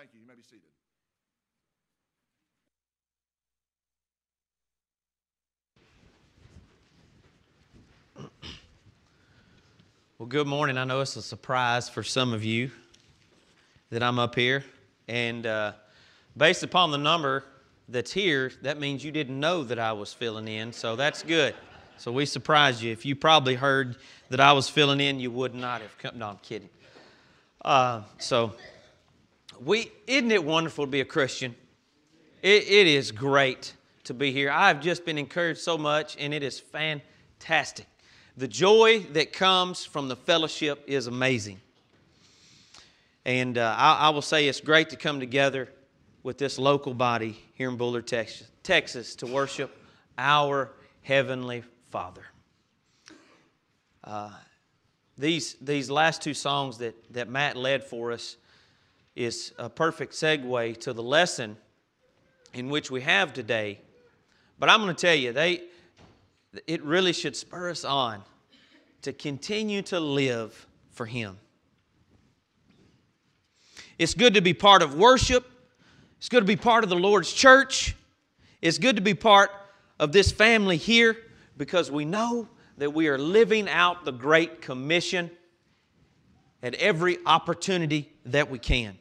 Thank you. You may be seated. Well, good morning. I know it's a surprise for some of you that I'm up here. And uh, based upon the number that's here, that means you didn't know that I was filling in. So that's good. So we surprised you. If you probably heard that I was filling in, you would not have come. No, I'm kidding. Uh, so, we isn't it wonderful to be a Christian? It, it is great to be here. I've just been encouraged so much, and it is fantastic. The joy that comes from the fellowship is amazing. And uh, I, I, will say it's great to come together with this local body here in Bullard, Texas, Texas to worship our Heavenly Father. Uh, these, these last two songs that, that Matt led for us is a perfect segue to the lesson in which we have today. But I'm going to tell you, they, it really should spur us on to continue to live for Him. It's good to be part of worship. It's good to be part of the Lord's church. It's good to be part of this family here because we know that we are living out the Great Commission at every opportunity that we can.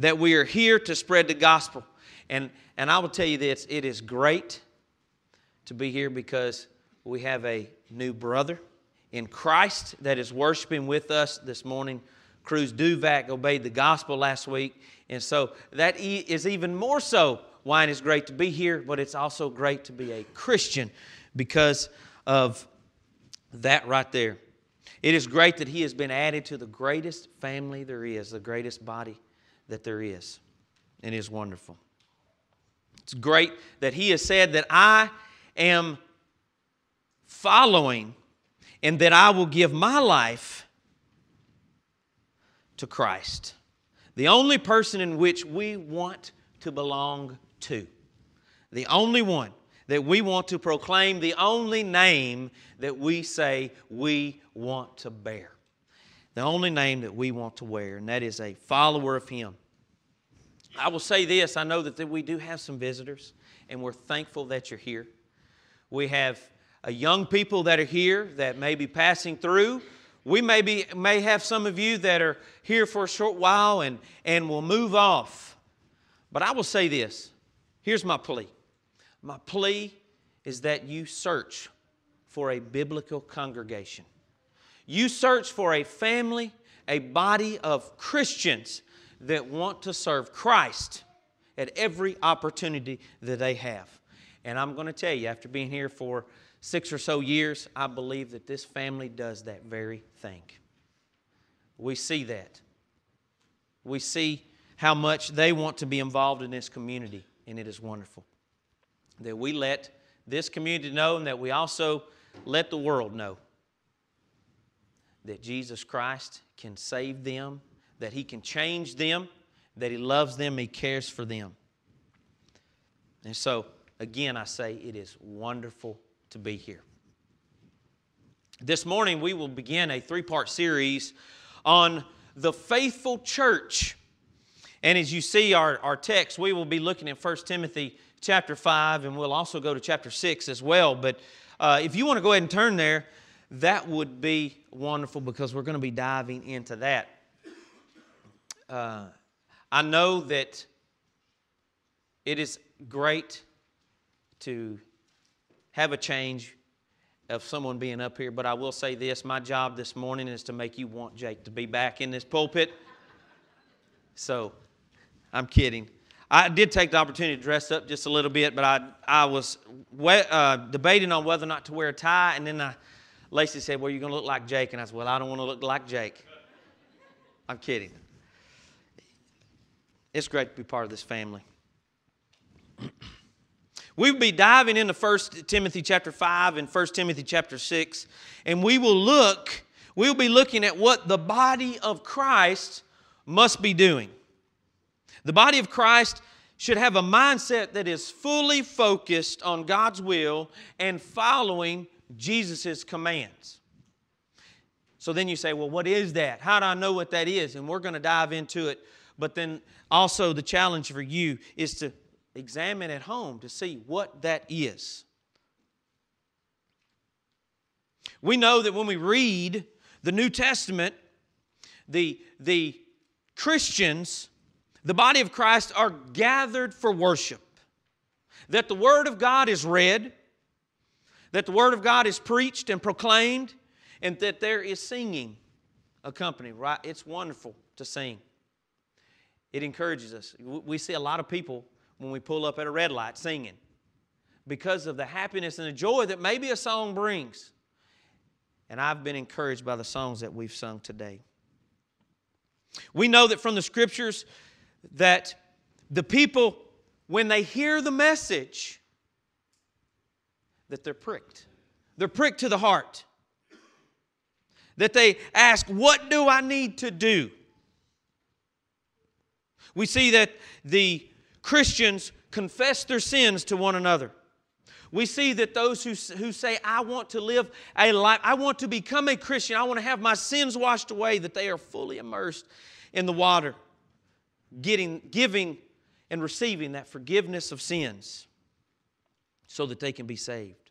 That we are here to spread the gospel. And, and I will tell you this it is great to be here because we have a new brother in Christ that is worshiping with us this morning. Cruz Duvac obeyed the gospel last week. And so that is even more so why it is great to be here, but it's also great to be a Christian because of that right there. It is great that he has been added to the greatest family there is, the greatest body that there is. And is wonderful. It's great that he has said that I am following and that I will give my life to Christ, the only person in which we want to belong to, the only one that we want to proclaim, the only name that we say we want to bear, the only name that we want to wear, and that is a follower of Him. I will say this I know that we do have some visitors, and we're thankful that you're here. We have uh, young people that are here that may be passing through. We may, be, may have some of you that are here for a short while and, and will move off. But I will say this here's my plea. My plea is that you search for a biblical congregation. You search for a family, a body of Christians that want to serve Christ at every opportunity that they have. And I'm going to tell you, after being here for six or so years, I believe that this family does that very thing. We see that. We see how much they want to be involved in this community, and it is wonderful. That we let this community know and that we also let the world know that Jesus Christ can save them, that He can change them, that He loves them, He cares for them. And so, again, I say it is wonderful to be here. This morning, we will begin a three part series on the faithful church. And as you see our, our text, we will be looking at 1 Timothy chapter 5, and we'll also go to chapter 6 as well. But uh, if you want to go ahead and turn there, that would be wonderful because we're going to be diving into that. Uh, I know that it is great to have a change of someone being up here, but I will say this my job this morning is to make you want Jake to be back in this pulpit. So, I'm kidding. I did take the opportunity to dress up just a little bit, but I, I was we- uh, debating on whether or not to wear a tie, and then I, Lacey said, Well, you're going to look like Jake. And I said, Well, I don't want to look like Jake. I'm kidding. It's great to be part of this family. We'll be diving into 1 Timothy chapter 5 and 1 Timothy chapter 6, and we will look, we'll be looking at what the body of Christ must be doing. The body of Christ should have a mindset that is fully focused on God's will and following Jesus' commands. So then you say, well, what is that? How do I know what that is? And we're going to dive into it. But then also the challenge for you is to examine at home to see what that is. We know that when we read the New Testament, the, the Christians, the body of Christ, are gathered for worship. That the Word of God is read, that the Word of God is preached and proclaimed, and that there is singing accompanied, right? It's wonderful to sing. It encourages us. We see a lot of people when we pull up at a red light singing because of the happiness and the joy that maybe a song brings. And I've been encouraged by the songs that we've sung today. We know that from the scriptures that the people, when they hear the message, that they're pricked. They're pricked to the heart. That they ask, What do I need to do? We see that the Christians confess their sins to one another. We see that those who, who say, I want to live a life, I want to become a Christian, I want to have my sins washed away, that they are fully immersed in the water, getting, giving and receiving that forgiveness of sins so that they can be saved.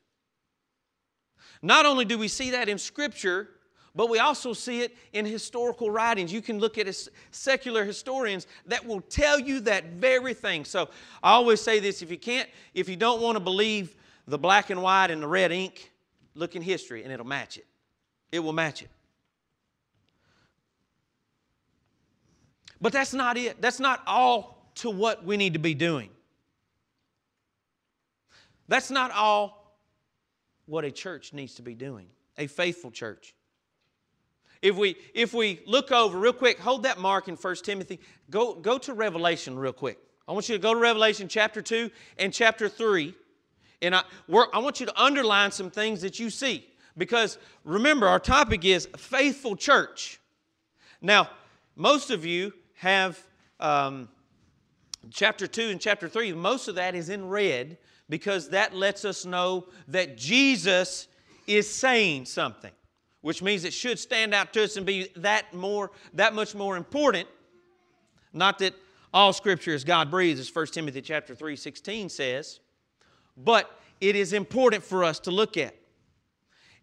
Not only do we see that in Scripture, but we also see it in historical writings. You can look at secular historians that will tell you that very thing. So I always say this if you can't, if you don't want to believe the black and white and the red ink, look in history and it'll match it. It will match it. But that's not it. That's not all to what we need to be doing. That's not all what a church needs to be doing, a faithful church. If we, if we look over real quick, hold that mark in 1 Timothy, go, go to Revelation real quick. I want you to go to Revelation chapter 2 and chapter 3. And I, I want you to underline some things that you see. Because remember, our topic is faithful church. Now, most of you have um, chapter 2 and chapter 3. Most of that is in red because that lets us know that Jesus is saying something which means it should stand out to us and be that more that much more important. Not that all scripture is god breathed as 1 timothy chapter 3 16 says but it is important for us to look at.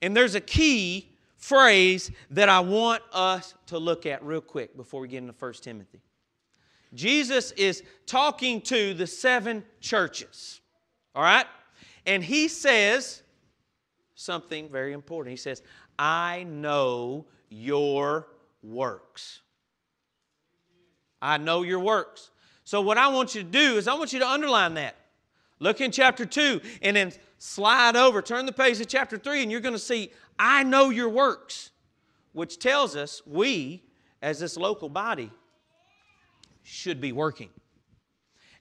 And there's a key phrase that i want us to look at real quick before we get into 1 timothy. Jesus is talking to the seven churches all right and he says something very important he says I know your works. I know your works. So, what I want you to do is, I want you to underline that. Look in chapter 2 and then slide over, turn the page to chapter 3, and you're going to see, I know your works, which tells us we, as this local body, should be working.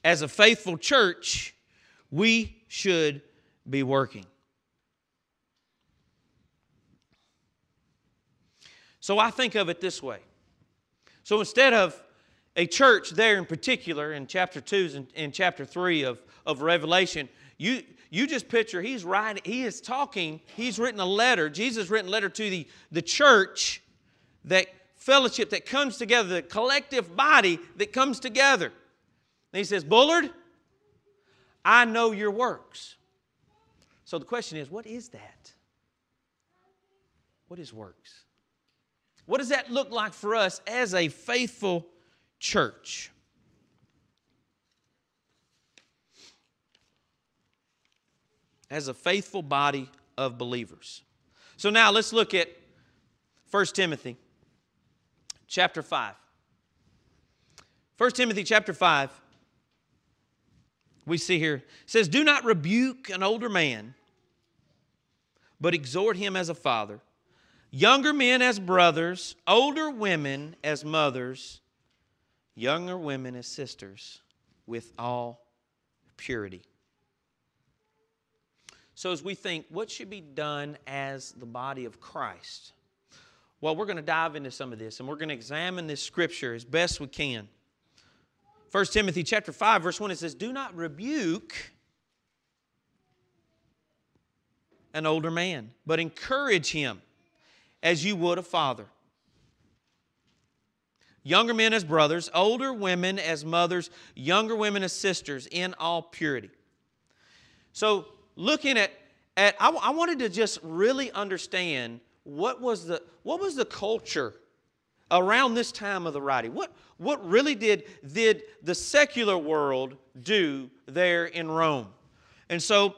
As a faithful church, we should be working. So I think of it this way. So instead of a church there in particular in chapter 2 and in chapter 3 of, of Revelation, you, you just picture he's writing, he is talking, he's written a letter, Jesus written a letter to the, the church, that fellowship that comes together, the collective body that comes together. And he says, Bullard, I know your works. So the question is, what is that? What is works? What does that look like for us as a faithful church? As a faithful body of believers. So now let's look at 1 Timothy chapter 5. 1 Timothy chapter 5, we see here, says, Do not rebuke an older man, but exhort him as a father younger men as brothers, older women as mothers, younger women as sisters, with all purity. So, as we think, what should be done as the body of Christ? Well, we're going to dive into some of this and we're going to examine this scripture as best we can. 1 Timothy chapter 5 verse 1 it says, "Do not rebuke an older man, but encourage him as you would a father. younger men as brothers, older women as mothers, younger women as sisters, in all purity. So, looking at, at I, I wanted to just really understand what was the, what was the culture around this time of the writing? What, what really did, did the secular world do there in Rome? And so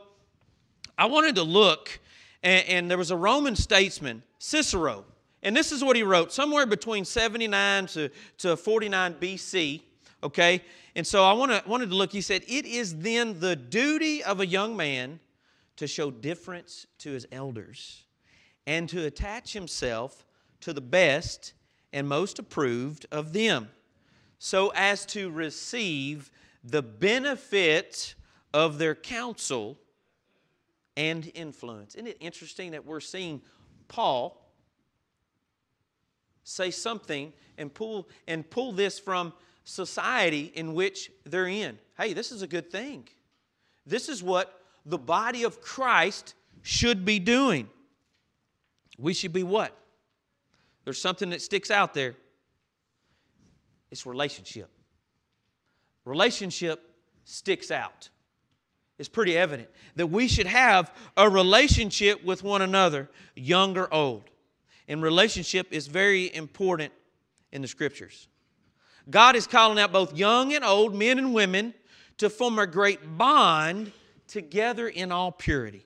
I wanted to look, and, and there was a Roman statesman, Cicero, and this is what he wrote somewhere between 79 to, to 49 BC, okay? And so I wanna, wanted to look. He said, It is then the duty of a young man to show difference to his elders and to attach himself to the best and most approved of them, so as to receive the benefit of their counsel and influence. Isn't it interesting that we're seeing Paul say something and pull and pull this from society in which they're in. Hey, this is a good thing. This is what the body of Christ should be doing. We should be what? There's something that sticks out there. It's relationship. Relationship sticks out. It's pretty evident that we should have a relationship with one another, young or old and relationship is very important in the scriptures. God is calling out both young and old, men and women, to form a great bond together in all purity.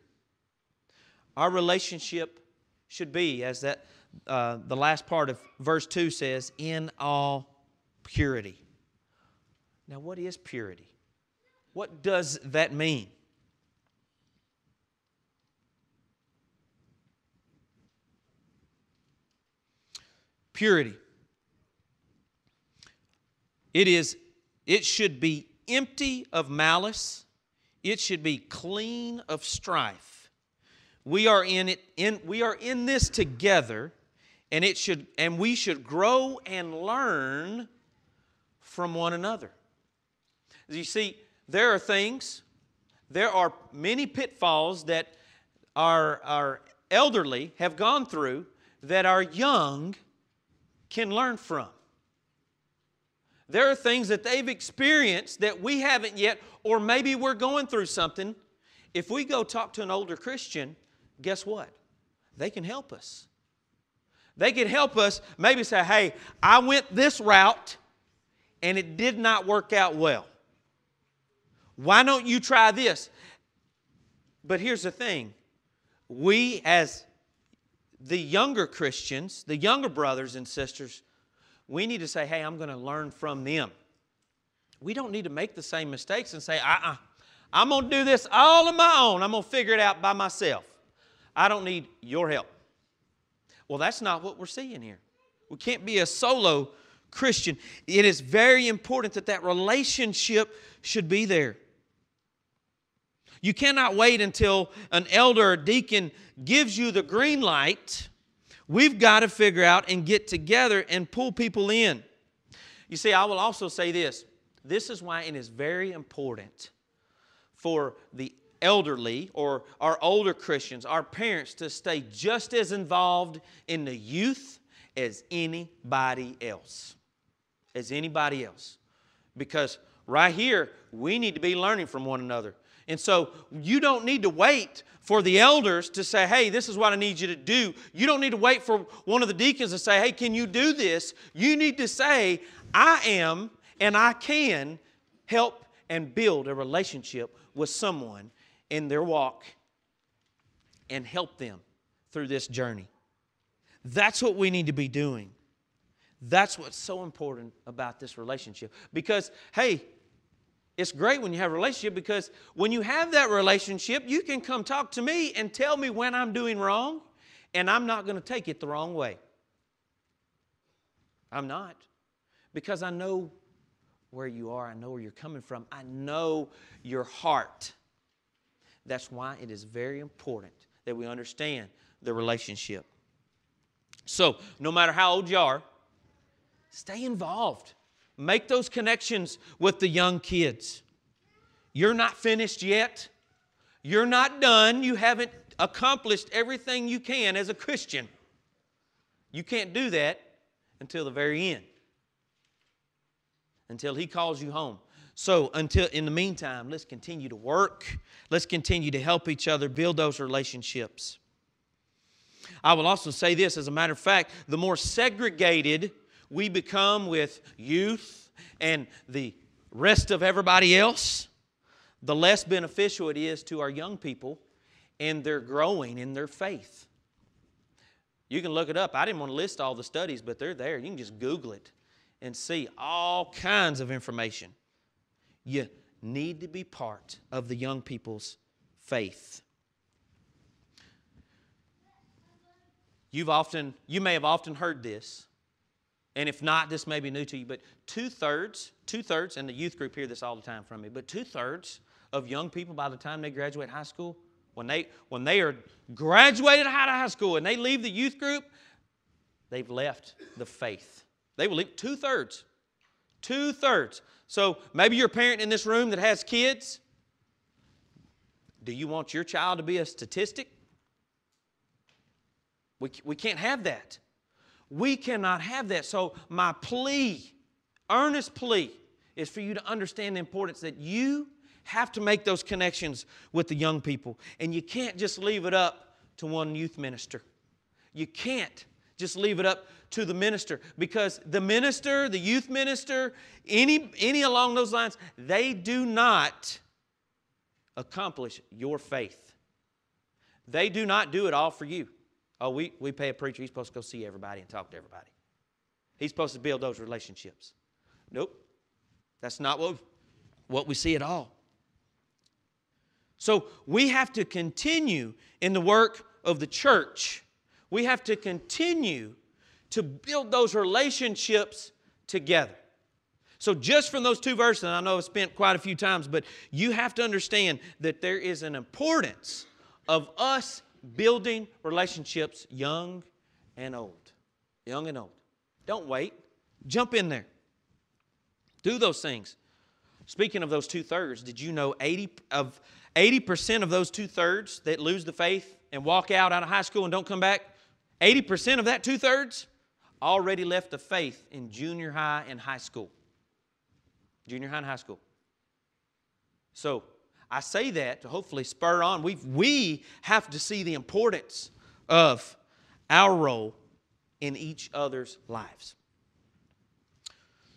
Our relationship should be, as that uh, the last part of verse 2 says, in all purity. Now, what is purity? What does that mean? purity. It is it should be empty of malice. It should be clean of strife. We are in it in we are in this together and it should and we should grow and learn from one another. You see, there are things, there are many pitfalls that our, our elderly have gone through that our young can learn from. There are things that they've experienced that we haven't yet, or maybe we're going through something. If we go talk to an older Christian, guess what? They can help us. They can help us maybe say, hey, I went this route and it did not work out well. Why don't you try this? But here's the thing we as the younger Christians, the younger brothers and sisters, we need to say, hey, I'm going to learn from them. We don't need to make the same mistakes and say, uh uh-uh, uh, i am going to do this all on my own. I'm going to figure it out by myself. I don't need your help. Well, that's not what we're seeing here. We can't be a solo Christian. It is very important that that relationship should be there. You cannot wait until an elder or deacon gives you the green light. We've got to figure out and get together and pull people in. You see, I will also say this this is why it is very important for the elderly or our older Christians, our parents, to stay just as involved in the youth as anybody else. As anybody else. Because right here, we need to be learning from one another. And so you don't need to wait for the elders to say, hey, this is what I need you to do. You don't need to wait for one of the deacons to say, hey, can you do this? You need to say, I am and I can help and build a relationship with someone in their walk and help them through this journey. That's what we need to be doing. That's what's so important about this relationship. Because, hey, it's great when you have a relationship because when you have that relationship, you can come talk to me and tell me when I'm doing wrong, and I'm not going to take it the wrong way. I'm not. Because I know where you are, I know where you're coming from, I know your heart. That's why it is very important that we understand the relationship. So, no matter how old you are, stay involved. Make those connections with the young kids. You're not finished yet. You're not done. You haven't accomplished everything you can as a Christian. You can't do that until the very end. until He calls you home. So, until in the meantime, let's continue to work. Let's continue to help each other build those relationships. I will also say this as a matter of fact, the more segregated we become with youth and the rest of everybody else, the less beneficial it is to our young people and their growing in their faith. You can look it up. I didn't want to list all the studies, but they're there. You can just Google it and see all kinds of information. You need to be part of the young people's faith. You've often, you may have often heard this, and if not, this may be new to you, but two thirds, two thirds, and the youth group hear this all the time from me, but two thirds of young people by the time they graduate high school, when they, when they are graduated out of high school and they leave the youth group, they've left the faith. They will leave two thirds. Two thirds. So maybe you're a parent in this room that has kids. Do you want your child to be a statistic? We, we can't have that. We cannot have that. So, my plea, earnest plea, is for you to understand the importance that you have to make those connections with the young people. And you can't just leave it up to one youth minister. You can't just leave it up to the minister because the minister, the youth minister, any, any along those lines, they do not accomplish your faith. They do not do it all for you. Oh, we, we pay a preacher, he's supposed to go see everybody and talk to everybody. He's supposed to build those relationships. Nope. That's not what, what we see at all. So we have to continue in the work of the church. We have to continue to build those relationships together. So, just from those two verses, I know I've spent quite a few times, but you have to understand that there is an importance of us building relationships young and old. Young and old. Don't wait. Jump in there. Do those things. Speaking of those two thirds, did you know 80 of 80% of those two thirds that lose the faith and walk out out of high school and don't come back, 80% of that two thirds already left the faith in junior high and high school. Junior high and high school. So I say that to hopefully spur on. we we have to see the importance of our role in each other's lives.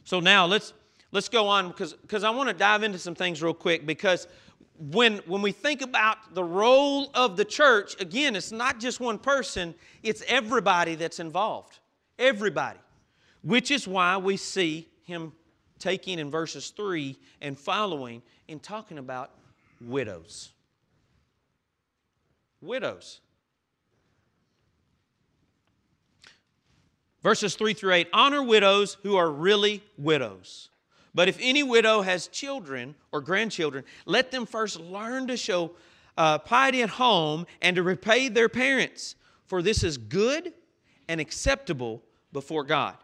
So now let's let's go on because because I want to dive into some things real quick because when when we think about the role of the church, again, it's not just one person, it's everybody that's involved. Everybody. Which is why we see him taking in verses 3 and following in talking about widows. Widows. Verses 3 through 8 honor widows who are really widows. But if any widow has children or grandchildren, let them first learn to show uh, piety at home and to repay their parents, for this is good and acceptable before God.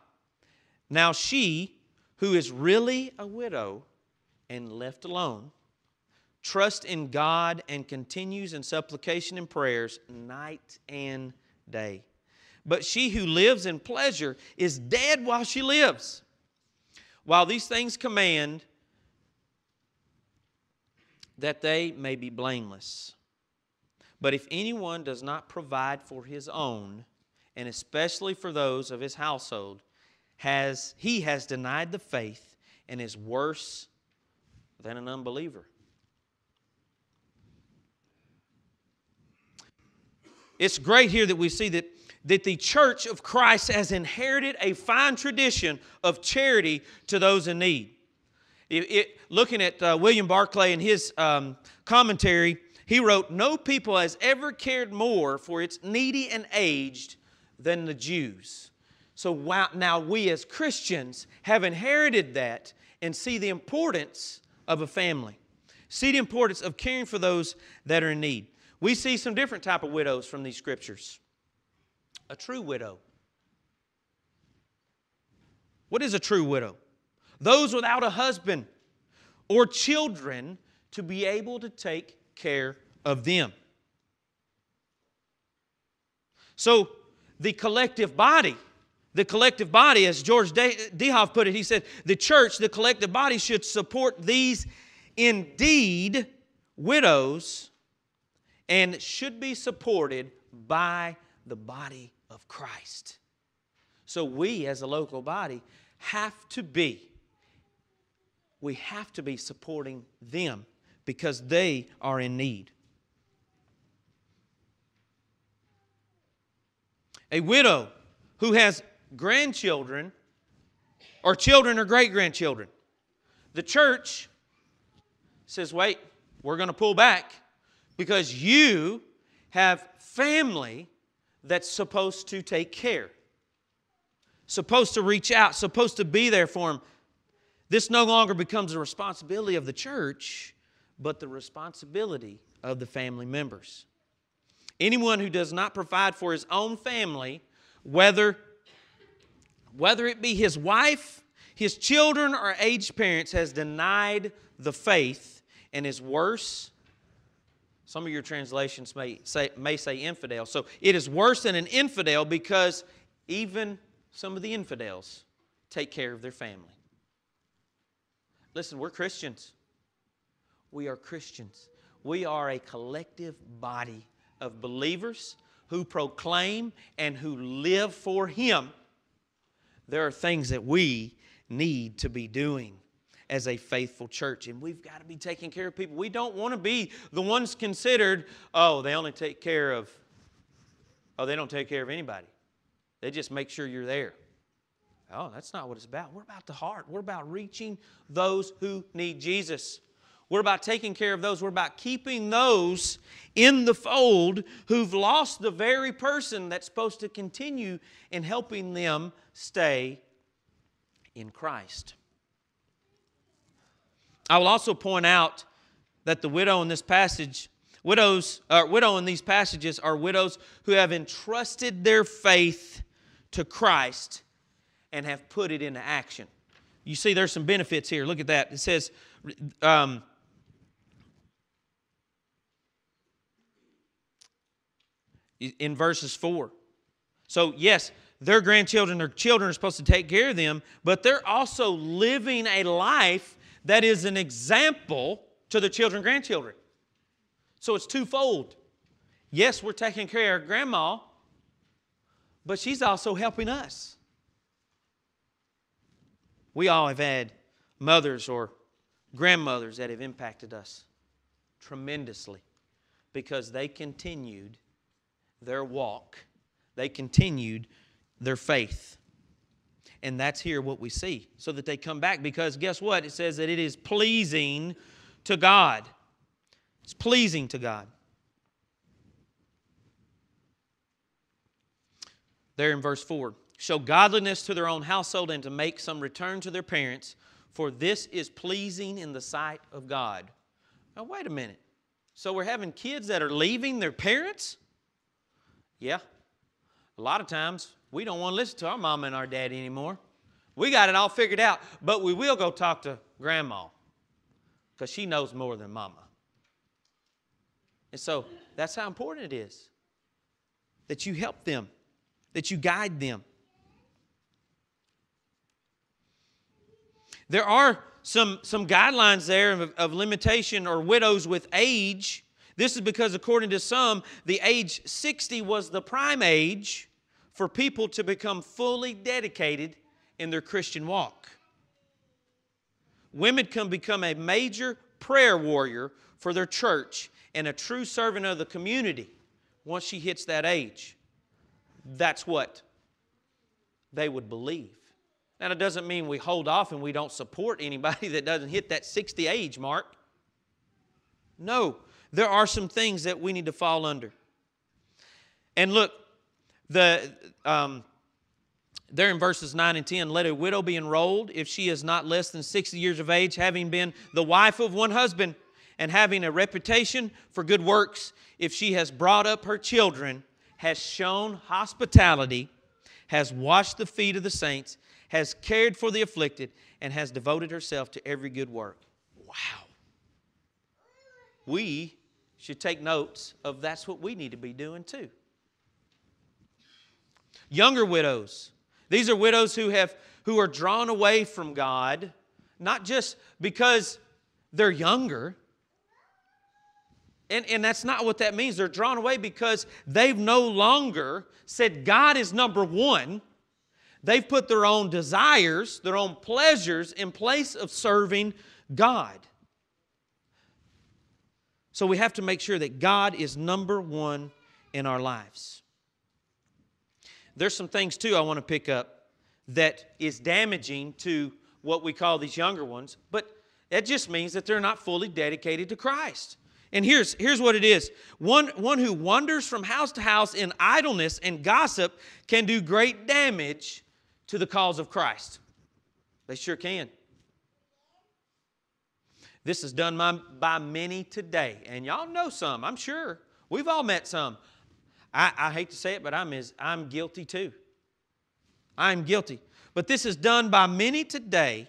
Now, she who is really a widow and left alone trusts in God and continues in supplication and prayers night and day. But she who lives in pleasure is dead while she lives. While these things command that they may be blameless. But if anyone does not provide for his own, and especially for those of his household, has he has denied the faith and is worse than an unbeliever. It's great here that we see that, that the church of Christ has inherited a fine tradition of charity to those in need. It, it, looking at uh, William Barclay in his um, commentary, he wrote, No people has ever cared more for its needy and aged than the Jews. So now we as Christians have inherited that and see the importance of a family, see the importance of caring for those that are in need. We see some different type of widows from these scriptures. A true widow. What is a true widow? Those without a husband or children to be able to take care of them. So, the collective body, The collective body, as George Dehoff put it, he said, the church, the collective body, should support these indeed widows and should be supported by the body of Christ. So we, as a local body, have to be, we have to be supporting them because they are in need. A widow who has grandchildren or children or great grandchildren. The church says, wait, we're going to pull back because you have family that's supposed to take care, supposed to reach out, supposed to be there for them. This no longer becomes a responsibility of the church, but the responsibility of the family members. Anyone who does not provide for his own family, whether, whether it be his wife, his children, or aged parents, has denied the faith and is worse. Some of your translations may say, may say infidel. So it is worse than an infidel because even some of the infidels take care of their family. Listen, we're Christians. We are Christians. We are a collective body of believers who proclaim and who live for Him, there are things that we need to be doing as a faithful church. And we've got to be taking care of people. We don't want to be the ones considered, oh, they only take care of, oh, they don't take care of anybody. They just make sure you're there. Oh, that's not what it's about. We're about the heart. We're about reaching those who need Jesus. We're about taking care of those. We're about keeping those in the fold who've lost the very person that's supposed to continue in helping them stay in Christ. I will also point out that the widow in this passage, widows, uh, widow in these passages are widows who have entrusted their faith to Christ and have put it into action. You see, there's some benefits here. Look at that. It says, um, in verses 4. So, yes, their grandchildren, their children are supposed to take care of them, but they're also living a life that is an example to the children grandchildren. So it's twofold. Yes, we're taking care of grandma, but she's also helping us. We all have had mothers or grandmothers that have impacted us tremendously because they continued their walk, they continued their faith. And that's here what we see. So that they come back because guess what? It says that it is pleasing to God. It's pleasing to God. There in verse 4 show godliness to their own household and to make some return to their parents, for this is pleasing in the sight of God. Now, wait a minute. So we're having kids that are leaving their parents? Yeah. A lot of times we don't want to listen to our mom and our daddy anymore. We got it all figured out, but we will go talk to grandma because she knows more than mama. And so that's how important it is that you help them, that you guide them. There are some, some guidelines there of, of limitation or widows with age this is because, according to some, the age 60 was the prime age for people to become fully dedicated in their Christian walk. Women can become a major prayer warrior for their church and a true servant of the community once she hits that age. That's what they would believe. Now, it doesn't mean we hold off and we don't support anybody that doesn't hit that 60 age mark. No, there are some things that we need to fall under. And look, the um, there in verses 9 and 10 let a widow be enrolled if she is not less than 60 years of age, having been the wife of one husband, and having a reputation for good works, if she has brought up her children, has shown hospitality, has washed the feet of the saints, has cared for the afflicted, and has devoted herself to every good work. Wow. We should take notes of that's what we need to be doing too. Younger widows, These are widows who, have, who are drawn away from God, not just because they're younger. And, and that's not what that means. They're drawn away because they've no longer said God is number one. They've put their own desires, their own pleasures in place of serving God. So we have to make sure that God is number one in our lives. There's some things too I want to pick up that is damaging to what we call these younger ones, but that just means that they're not fully dedicated to Christ. And here's, here's what it is one, one who wanders from house to house in idleness and gossip can do great damage to the cause of Christ. They sure can. This is done by, by many today, and y'all know some, I'm sure. We've all met some. I, I hate to say it, but I'm, as, I'm guilty too. I'm guilty. But this is done by many today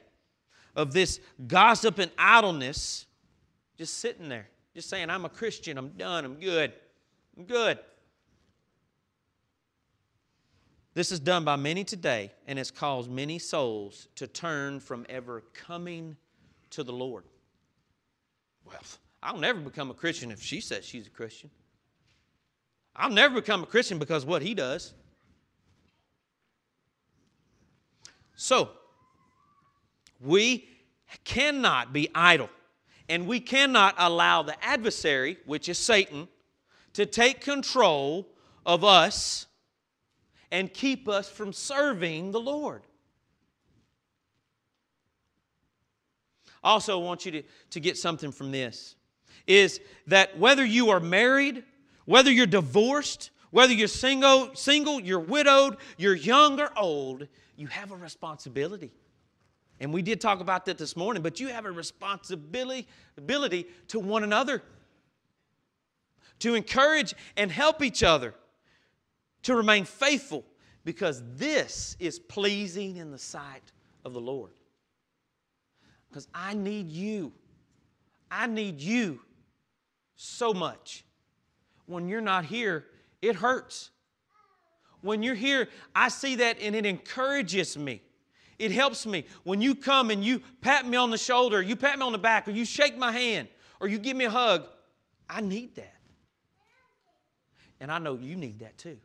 of this gossip and idleness, just sitting there, just saying, I'm a Christian, I'm done, I'm good, I'm good. This is done by many today and has caused many souls to turn from ever coming to the Lord. Well, I'll never become a Christian if she says she's a Christian. I'll never become a Christian because what he does. So, we cannot be idle, and we cannot allow the adversary, which is Satan, to take control of us and keep us from serving the Lord. Also, I want you to, to get something from this is that whether you are married whether you're divorced, whether you're single, single, you're widowed, you're young or old, you have a responsibility. And we did talk about that this morning, but you have a responsibility to one another, to encourage and help each other, to remain faithful, because this is pleasing in the sight of the Lord. Because I need you. I need you so much when you're not here, it hurts. When you're here, I see that and it encourages me. It helps me. When you come and you pat me on the shoulder, you pat me on the back, or you shake my hand, or you give me a hug, I need that. And I know you need that too.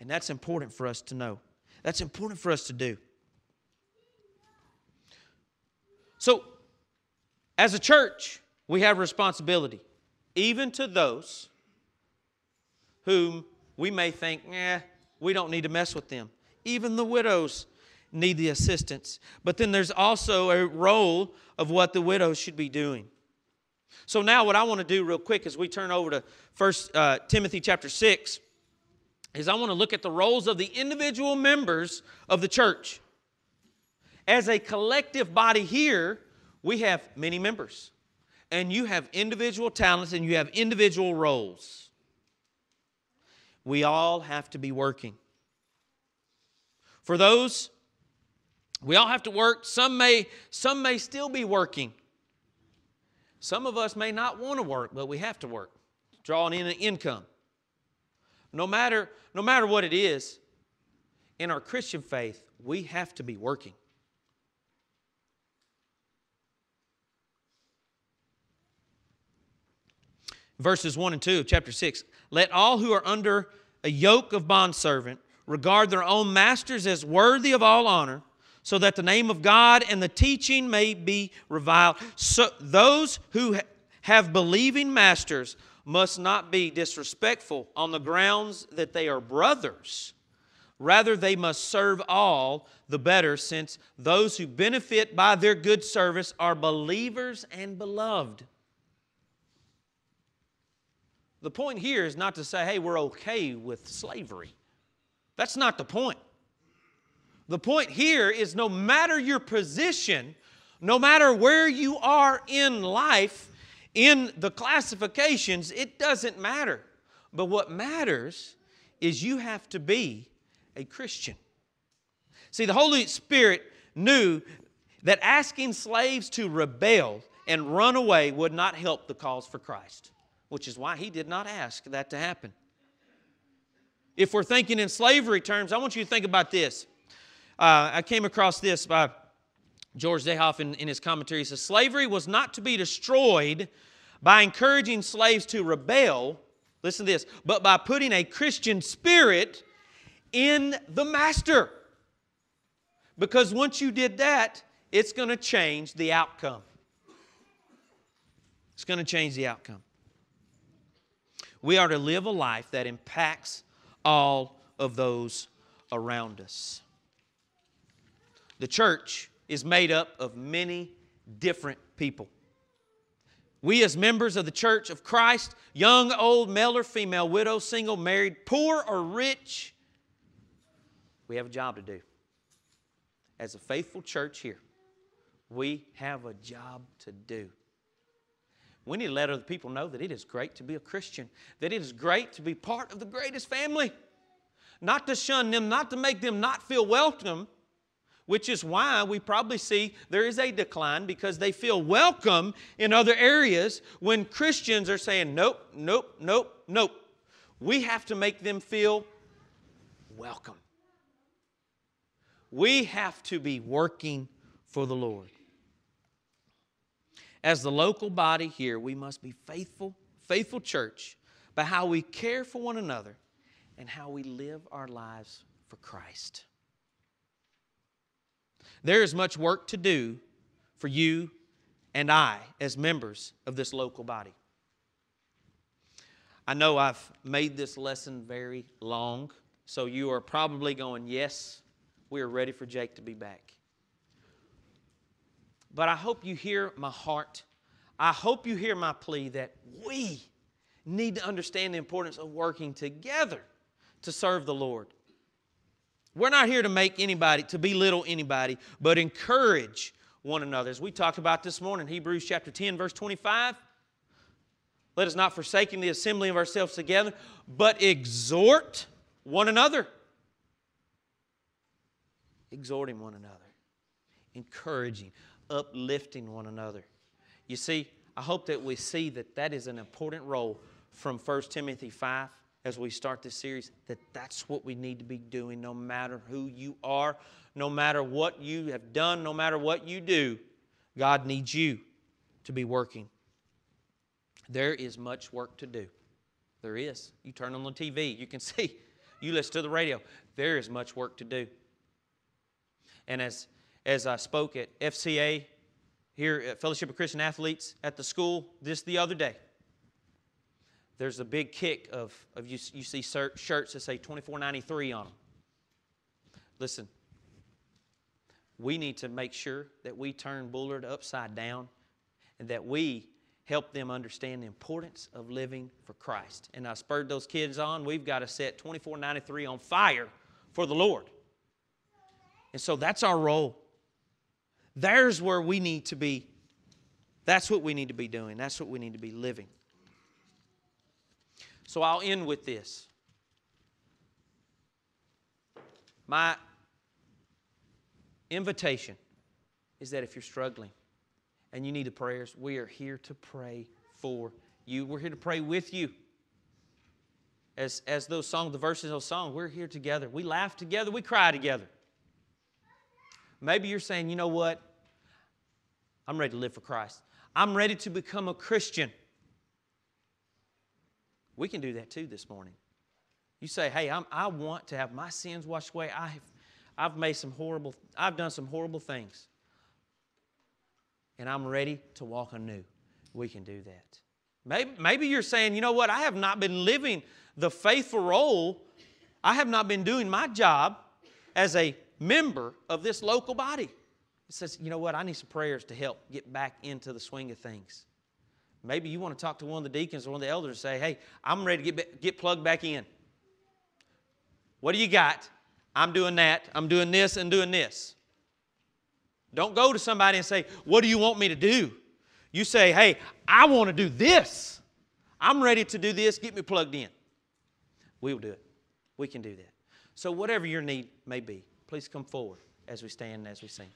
And that's important for us to know. That's important for us to do. So, as a church, we have responsibility even to those whom we may think, eh, we don't need to mess with them. Even the widows need the assistance. But then there's also a role of what the widows should be doing. So now what I want to do real quick as we turn over to First uh, Timothy chapter 6 is I want to look at the roles of the individual members of the church. As a collective body here, we have many members and you have individual talents and you have individual roles. We all have to be working. For those, we all have to work. Some may, some may still be working. Some of us may not want to work, but we have to work, drawing in an income. No matter, no matter what it is, in our Christian faith, we have to be working. Verses 1 and 2 of chapter 6. Let all who are under a yoke of bondservant regard their own masters as worthy of all honor, so that the name of God and the teaching may be reviled. So those who have believing masters must not be disrespectful on the grounds that they are brothers. Rather, they must serve all the better, since those who benefit by their good service are believers and beloved. The point here is not to say, hey, we're okay with slavery. That's not the point. The point here is no matter your position, no matter where you are in life, in the classifications, it doesn't matter. But what matters is you have to be a Christian. See, the Holy Spirit knew that asking slaves to rebel and run away would not help the cause for Christ which is why he did not ask that to happen. If we're thinking in slavery terms, I want you to think about this. Uh, I came across this by George Dehoff in, in his commentary. He says, Slavery was not to be destroyed by encouraging slaves to rebel, listen to this, but by putting a Christian spirit in the master. Because once you did that, it's going to change the outcome. It's going to change the outcome. We are to live a life that impacts all of those around us. The church is made up of many different people. We, as members of the church of Christ, young, old, male or female, widow, single, married, poor or rich, we have a job to do. As a faithful church here, we have a job to do. We need to let other people know that it is great to be a Christian, that it is great to be part of the greatest family. Not to shun them, not to make them not feel welcome, which is why we probably see there is a decline because they feel welcome in other areas when Christians are saying, nope, nope, nope, nope. We have to make them feel welcome. We have to be working for the Lord. As the local body here, we must be faithful, faithful church by how we care for one another and how we live our lives for Christ. There is much work to do for you and I as members of this local body. I know I've made this lesson very long, so you are probably going, Yes, we are ready for Jake to be back. But I hope you hear my heart. I hope you hear my plea that we need to understand the importance of working together to serve the Lord. We're not here to make anybody, to belittle anybody, but encourage one another. As we talked about this morning, Hebrews chapter 10, verse 25. Let us not forsaking the assembly of ourselves together, but exhort one another. Exhorting one another, encouraging uplifting one another. You see, I hope that we see that that is an important role from 1 Timothy 5 as we start this series, that that's what we need to be doing no matter who you are, no matter what you have done, no matter what you do. God needs you to be working. There is much work to do. There is. You turn on the TV, you can see. You listen to the radio. There is much work to do. And as as I spoke at FCA here at Fellowship of Christian Athletes at the school just the other day. There's a big kick of, of you, you see shirts that say 2493 on them. Listen, we need to make sure that we turn Bullard upside down and that we help them understand the importance of living for Christ. And I spurred those kids on. We've got to set 2493 on fire for the Lord. And so that's our role. There's where we need to be. That's what we need to be doing. That's what we need to be living. So I'll end with this. My invitation is that if you're struggling and you need the prayers, we are here to pray for you. We're here to pray with you. As, as those songs, the verses of those songs, we're here together. We laugh together, we cry together. Maybe you're saying, you know what? I'm ready to live for Christ. I'm ready to become a Christian. We can do that too this morning. You say, hey, I'm, i want to have my sins washed away. I have, I've made some horrible, I've done some horrible things. And I'm ready to walk anew. We can do that. Maybe, maybe you're saying, you know what, I have not been living the faithful role. I have not been doing my job as a member of this local body. Says, you know what, I need some prayers to help get back into the swing of things. Maybe you want to talk to one of the deacons or one of the elders and say, hey, I'm ready to get, get plugged back in. What do you got? I'm doing that, I'm doing this, and doing this. Don't go to somebody and say, What do you want me to do? You say, Hey, I want to do this. I'm ready to do this. Get me plugged in. We will do it. We can do that. So, whatever your need may be, please come forward as we stand and as we sing.